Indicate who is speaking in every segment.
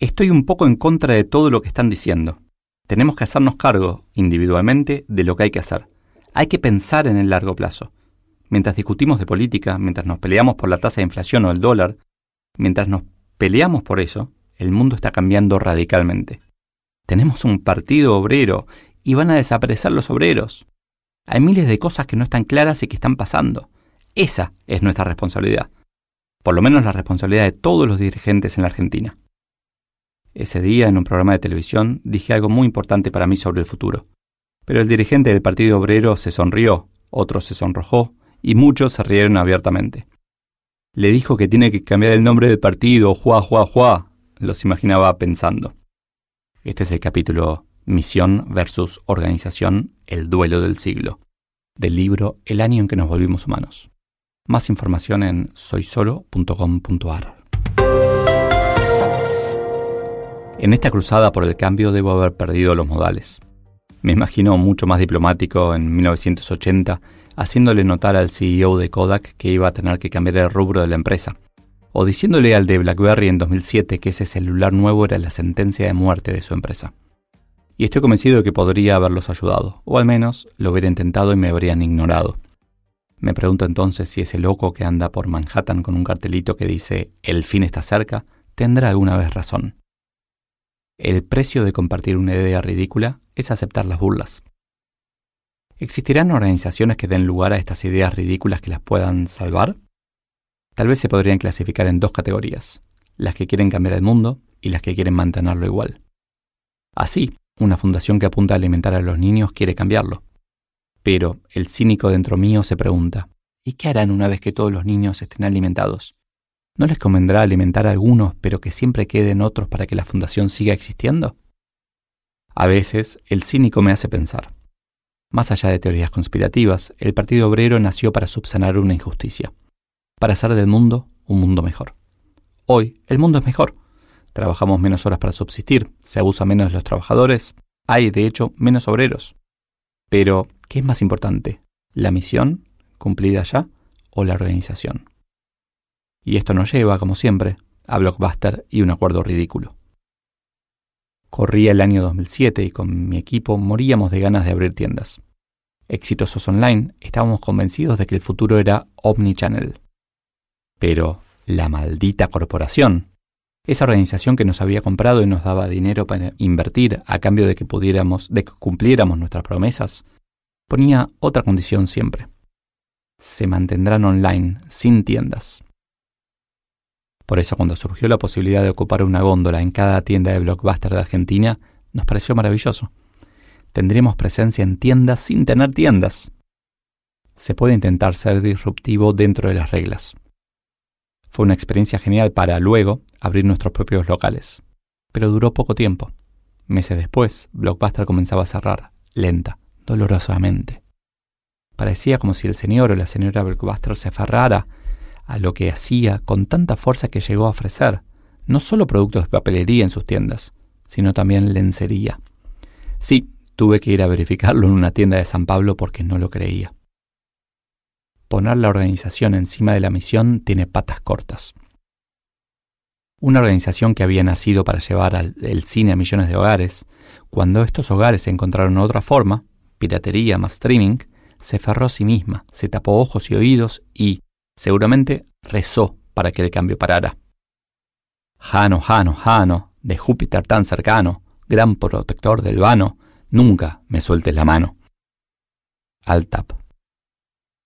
Speaker 1: Estoy un poco en contra de todo lo que están diciendo. Tenemos que hacernos cargo individualmente de lo que hay que hacer. Hay que pensar en el largo plazo. Mientras discutimos de política, mientras nos peleamos por la tasa de inflación o el dólar, mientras nos peleamos por eso, el mundo está cambiando radicalmente. Tenemos un partido obrero y van a desaparecer los obreros. Hay miles de cosas que no están claras y que están pasando. Esa es nuestra responsabilidad. Por lo menos la responsabilidad de todos los dirigentes en la Argentina. Ese día, en un programa de televisión, dije algo muy importante para mí sobre el futuro. Pero el dirigente del Partido Obrero se sonrió, otro se sonrojó, y muchos se rieron abiertamente. Le dijo que tiene que cambiar el nombre del partido, juá, juá, juá. Los imaginaba pensando. Este es el capítulo Misión versus Organización, el duelo del siglo, del libro El año en que nos volvimos humanos. Más información en soysolo.com.ar. En esta cruzada por el cambio debo haber perdido los modales. Me imagino mucho más diplomático en 1980, haciéndole notar al CEO de Kodak que iba a tener que cambiar el rubro de la empresa, o diciéndole al de BlackBerry en 2007 que ese celular nuevo era la sentencia de muerte de su empresa. Y estoy convencido de que podría haberlos ayudado, o al menos lo hubiera intentado y me habrían ignorado. Me pregunto entonces si ese loco que anda por Manhattan con un cartelito que dice El fin está cerca, tendrá alguna vez razón. El precio de compartir una idea ridícula es aceptar las burlas. ¿Existirán organizaciones que den lugar a estas ideas ridículas que las puedan salvar? Tal vez se podrían clasificar en dos categorías, las que quieren cambiar el mundo y las que quieren mantenerlo igual. Así, una fundación que apunta a alimentar a los niños quiere cambiarlo. Pero el cínico dentro mío se pregunta, ¿y qué harán una vez que todos los niños estén alimentados? ¿No les convendrá alimentar a algunos, pero que siempre queden otros para que la fundación siga existiendo? A veces, el cínico me hace pensar. Más allá de teorías conspirativas, el Partido Obrero nació para subsanar una injusticia, para hacer del mundo un mundo mejor. Hoy, el mundo es mejor. Trabajamos menos horas para subsistir, se abusa menos de los trabajadores, hay, de hecho, menos obreros. Pero, ¿qué es más importante? ¿La misión, cumplida ya, o la organización? Y esto nos lleva, como siempre, a Blockbuster y un acuerdo ridículo. Corría el año 2007 y con mi equipo moríamos de ganas de abrir tiendas. Exitosos online, estábamos convencidos de que el futuro era omnichannel. Pero la maldita corporación, esa organización que nos había comprado y nos daba dinero para invertir a cambio de que pudiéramos, de que cumpliéramos nuestras promesas, ponía otra condición siempre. Se mantendrán online, sin tiendas. Por eso cuando surgió la posibilidad de ocupar una góndola en cada tienda de blockbuster de Argentina, nos pareció maravilloso. Tendremos presencia en tiendas sin tener tiendas. Se puede intentar ser disruptivo dentro de las reglas. Fue una experiencia genial para luego abrir nuestros propios locales. Pero duró poco tiempo. Meses después, Blockbuster comenzaba a cerrar, lenta, dolorosamente. Parecía como si el señor o la señora Blockbuster se aferrara a lo que hacía con tanta fuerza que llegó a ofrecer, no solo productos de papelería en sus tiendas, sino también lencería. Sí, tuve que ir a verificarlo en una tienda de San Pablo porque no lo creía. Poner la organización encima de la misión tiene patas cortas. Una organización que había nacido para llevar el cine a millones de hogares, cuando estos hogares encontraron otra forma, piratería más streaming, se ferró a sí misma, se tapó ojos y oídos y, Seguramente rezó para que el cambio parara. Jano, Jano, Jano, de Júpiter tan cercano, gran protector del vano, nunca me sueltes la mano. Altap.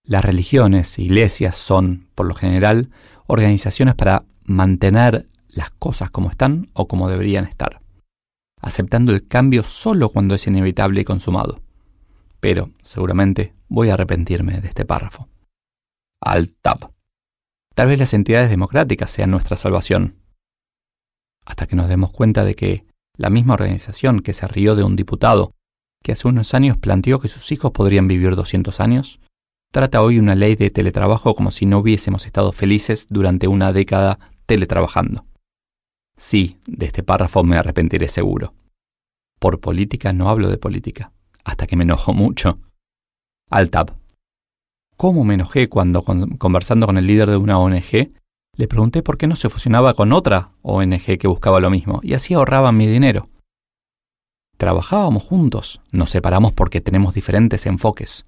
Speaker 1: Las religiones e iglesias son, por lo general, organizaciones para mantener las cosas como están o como deberían estar, aceptando el cambio solo cuando es inevitable y consumado. Pero, seguramente, voy a arrepentirme de este párrafo. Alt Tab. Tal vez las entidades democráticas sean nuestra salvación. Hasta que nos demos cuenta de que la misma organización que se rió de un diputado que hace unos años planteó que sus hijos podrían vivir 200 años, trata hoy una ley de teletrabajo como si no hubiésemos estado felices durante una década teletrabajando. Sí, de este párrafo me arrepentiré seguro. Por política no hablo de política, hasta que me enojo mucho. Altab. ¿Cómo me enojé cuando, conversando con el líder de una ONG, le pregunté por qué no se fusionaba con otra ONG que buscaba lo mismo y así ahorraban mi dinero? Trabajábamos juntos, nos separamos porque tenemos diferentes enfoques.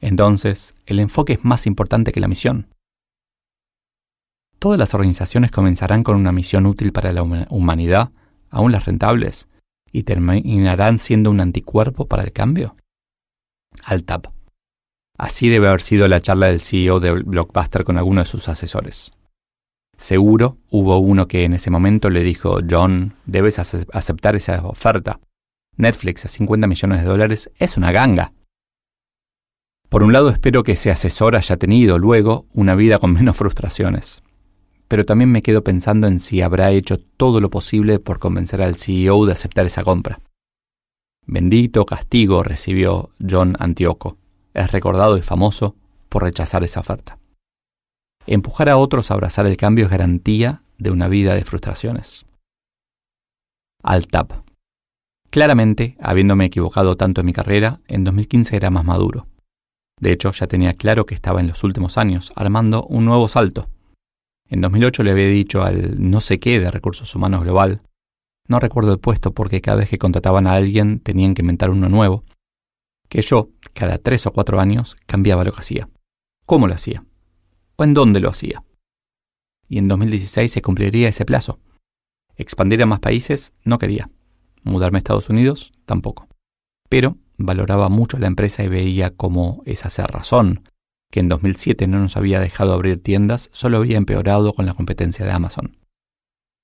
Speaker 1: Entonces, el enfoque es más importante que la misión. Todas las organizaciones comenzarán con una misión útil para la humanidad, aún las rentables, y terminarán siendo un anticuerpo para el cambio. Altab. Así debe haber sido la charla del CEO de Blockbuster con alguno de sus asesores. Seguro hubo uno que en ese momento le dijo, John, debes aceptar esa oferta. Netflix a 50 millones de dólares es una ganga. Por un lado espero que ese asesor haya tenido luego una vida con menos frustraciones, pero también me quedo pensando en si habrá hecho todo lo posible por convencer al CEO de aceptar esa compra. Bendito castigo recibió John Antioco. Es recordado y famoso por rechazar esa oferta. Empujar a otros a abrazar el cambio es garantía de una vida de frustraciones. Altap. Claramente, habiéndome equivocado tanto en mi carrera, en 2015 era más maduro. De hecho, ya tenía claro que estaba en los últimos años armando un nuevo salto. En 2008 le había dicho al no sé qué de recursos humanos global, no recuerdo el puesto porque cada vez que contrataban a alguien tenían que inventar uno nuevo, que yo, cada tres o cuatro años, cambiaba lo que hacía. ¿Cómo lo hacía? ¿O en dónde lo hacía? Y en 2016 se cumpliría ese plazo. Expandir a más países no quería. Mudarme a Estados Unidos tampoco. Pero valoraba mucho la empresa y veía como esa ser razón, que en 2007 no nos había dejado abrir tiendas, solo había empeorado con la competencia de Amazon.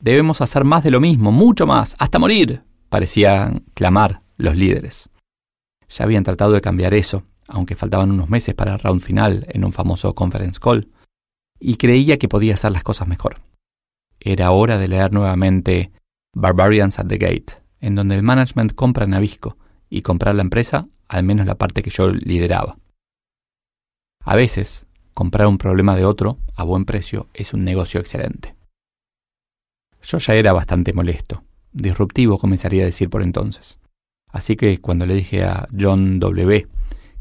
Speaker 1: Debemos hacer más de lo mismo, mucho más, hasta morir, parecían clamar los líderes. Ya habían tratado de cambiar eso, aunque faltaban unos meses para el round final en un famoso conference call, y creía que podía hacer las cosas mejor. Era hora de leer nuevamente Barbarians at the Gate, en donde el management compra Navisco y comprar la empresa, al menos la parte que yo lideraba. A veces, comprar un problema de otro a buen precio es un negocio excelente. Yo ya era bastante molesto, disruptivo comenzaría a decir por entonces. Así que cuando le dije a John W.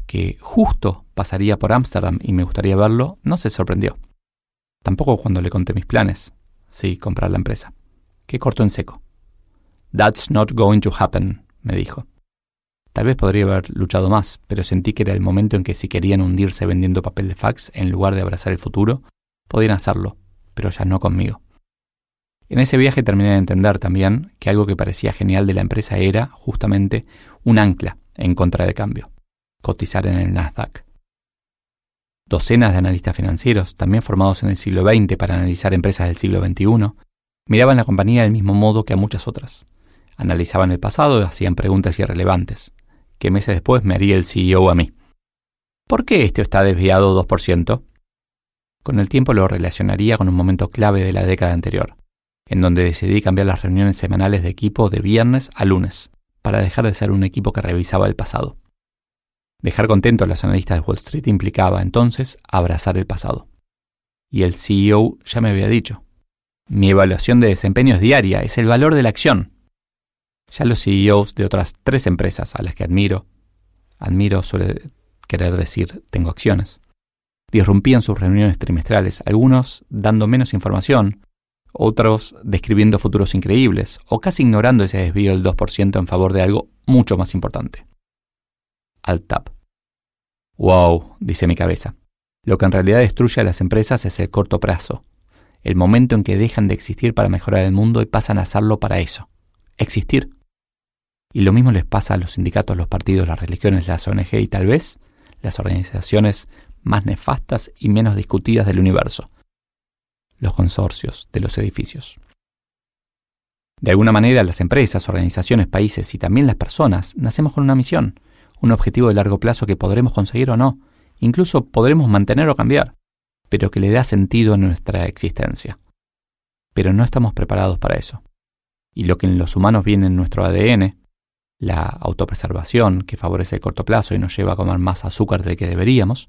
Speaker 1: que justo pasaría por Ámsterdam y me gustaría verlo, no se sorprendió. Tampoco cuando le conté mis planes, sí, comprar la empresa. Que cortó en seco. That's not going to happen, me dijo. Tal vez podría haber luchado más, pero sentí que era el momento en que si querían hundirse vendiendo papel de fax en lugar de abrazar el futuro, podían hacerlo, pero ya no conmigo. En ese viaje terminé de entender también que algo que parecía genial de la empresa era, justamente, un ancla en contra de cambio, cotizar en el Nasdaq. Docenas de analistas financieros, también formados en el siglo XX para analizar empresas del siglo XXI, miraban la compañía del mismo modo que a muchas otras, Analizaban el pasado y hacían preguntas irrelevantes, que meses después me haría el CEO a mí. ¿Por qué esto está desviado 2%? Con el tiempo lo relacionaría con un momento clave de la década anterior, en donde decidí cambiar las reuniones semanales de equipo de viernes a lunes, para dejar de ser un equipo que revisaba el pasado. Dejar contentos a los analistas de Wall Street implicaba entonces abrazar el pasado. Y el CEO ya me había dicho, mi evaluación de desempeño es diaria, es el valor de la acción. Ya los CEOs de otras tres empresas a las que admiro, admiro suele querer decir tengo acciones, disrumpían sus reuniones trimestrales, algunos dando menos información, otros describiendo futuros increíbles, o casi ignorando ese desvío del 2% en favor de algo mucho más importante. Alt Tab. Wow, dice mi cabeza. Lo que en realidad destruye a las empresas es el corto plazo, el momento en que dejan de existir para mejorar el mundo y pasan a hacerlo para eso, existir. Y lo mismo les pasa a los sindicatos, los partidos, las religiones, las ONG y tal vez las organizaciones más nefastas y menos discutidas del universo, los consorcios de los edificios. De alguna manera, las empresas, organizaciones, países y también las personas nacemos con una misión, un objetivo de largo plazo que podremos conseguir o no, incluso podremos mantener o cambiar. pero que le da sentido a nuestra existencia. Pero no estamos preparados para eso. Y lo que en los humanos viene en nuestro ADN, la autopreservación que favorece el corto plazo y nos lleva a comer más azúcar del que deberíamos,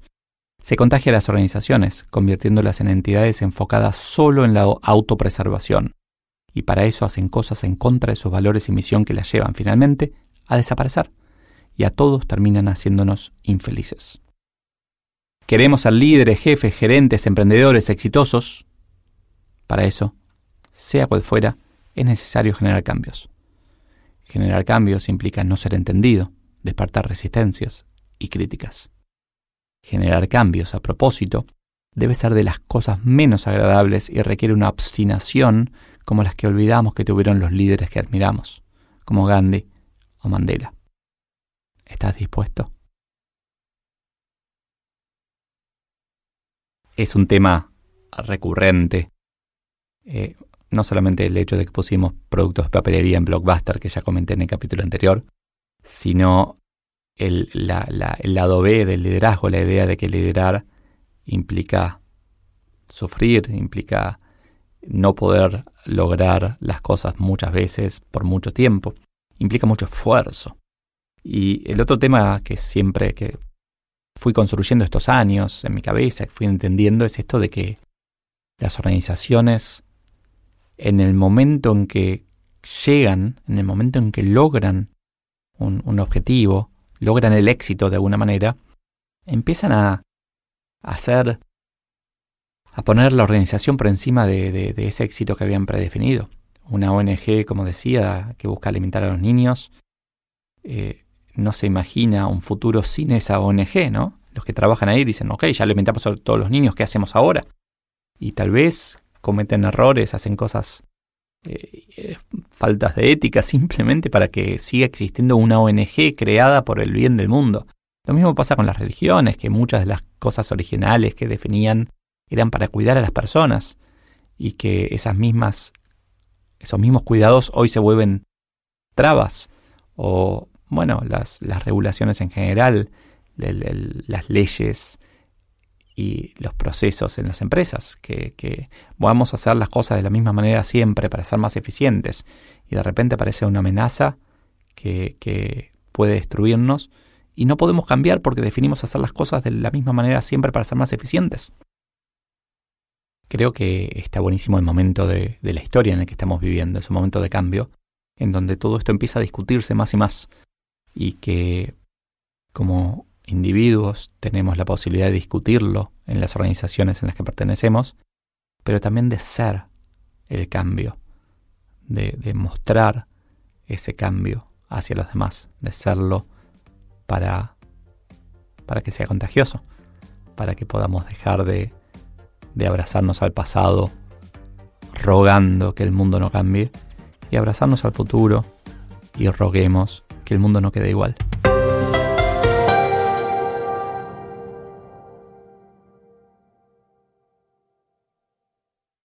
Speaker 1: se contagia a las organizaciones, convirtiéndolas en entidades enfocadas solo en la autopreservación. Y para eso hacen cosas en contra de esos valores y misión que las llevan finalmente a desaparecer. Y a todos terminan haciéndonos infelices. Queremos ser líderes, jefes, gerentes, emprendedores exitosos. Para eso, sea cual fuera, es necesario generar cambios. Generar cambios implica no ser entendido, despertar resistencias y críticas. Generar cambios a propósito debe ser de las cosas menos agradables y requiere una obstinación como las que olvidamos que tuvieron los líderes que admiramos, como Gandhi o Mandela. ¿Estás dispuesto? Es un tema recurrente. Eh, no solamente el hecho de que pusimos productos de papelería en Blockbuster, que ya comenté en el capítulo anterior, sino el, lado B del liderazgo, la idea de que liderar implica sufrir, implica no poder lograr las cosas muchas veces por mucho tiempo, implica mucho esfuerzo. Y el otro tema que siempre que fui construyendo estos años en mi cabeza, que fui entendiendo, es esto de que las organizaciones, en el momento en que llegan, en el momento en que logran un objetivo, logran el éxito de alguna manera, empiezan a, hacer, a poner la organización por encima de, ese éxito que habían predefinido. Una ONG, como decía, que busca alimentar a los niños, eh, no se imagina un futuro sin esa ONG, ¿no? Los que trabajan ahí dicen, ok, ya alimentamos a todos los niños, ¿qué hacemos ahora? Y tal vez cometen errores, hacen cosas eh, faltas de ética simplemente para que siga existiendo una ONG creada por el bien del mundo. Lo mismo pasa con las religiones, que muchas de las cosas originales que definían eran para cuidar a las personas y que esas mismas, esos mismos cuidados hoy se vuelven trabas o, bueno, las regulaciones en general, las leyes, y los procesos en las empresas, que, que vamos a hacer las cosas de la misma manera siempre para ser más eficientes y de repente aparece una amenaza que, que puede destruirnos y no podemos cambiar porque definimos hacer las cosas de la misma manera siempre para ser más eficientes. Creo que está buenísimo el momento de, de la historia en el que estamos viviendo, es un momento de cambio, en donde todo esto empieza a discutirse más y más y que como individuos tenemos la posibilidad de discutirlo en las organizaciones en las que pertenecemos, pero también de ser el cambio, de, mostrar ese cambio hacia los demás, de serlo para, para que sea contagioso, para que podamos dejar de, de abrazarnos al pasado rogando que el mundo no cambie y abrazarnos al futuro y roguemos que el mundo no quede igual.